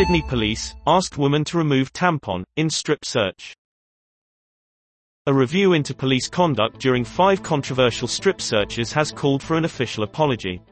Sydney police, asked woman to remove tampon, in strip search. A review into police conduct during five controversial strip searches has called for an official apology.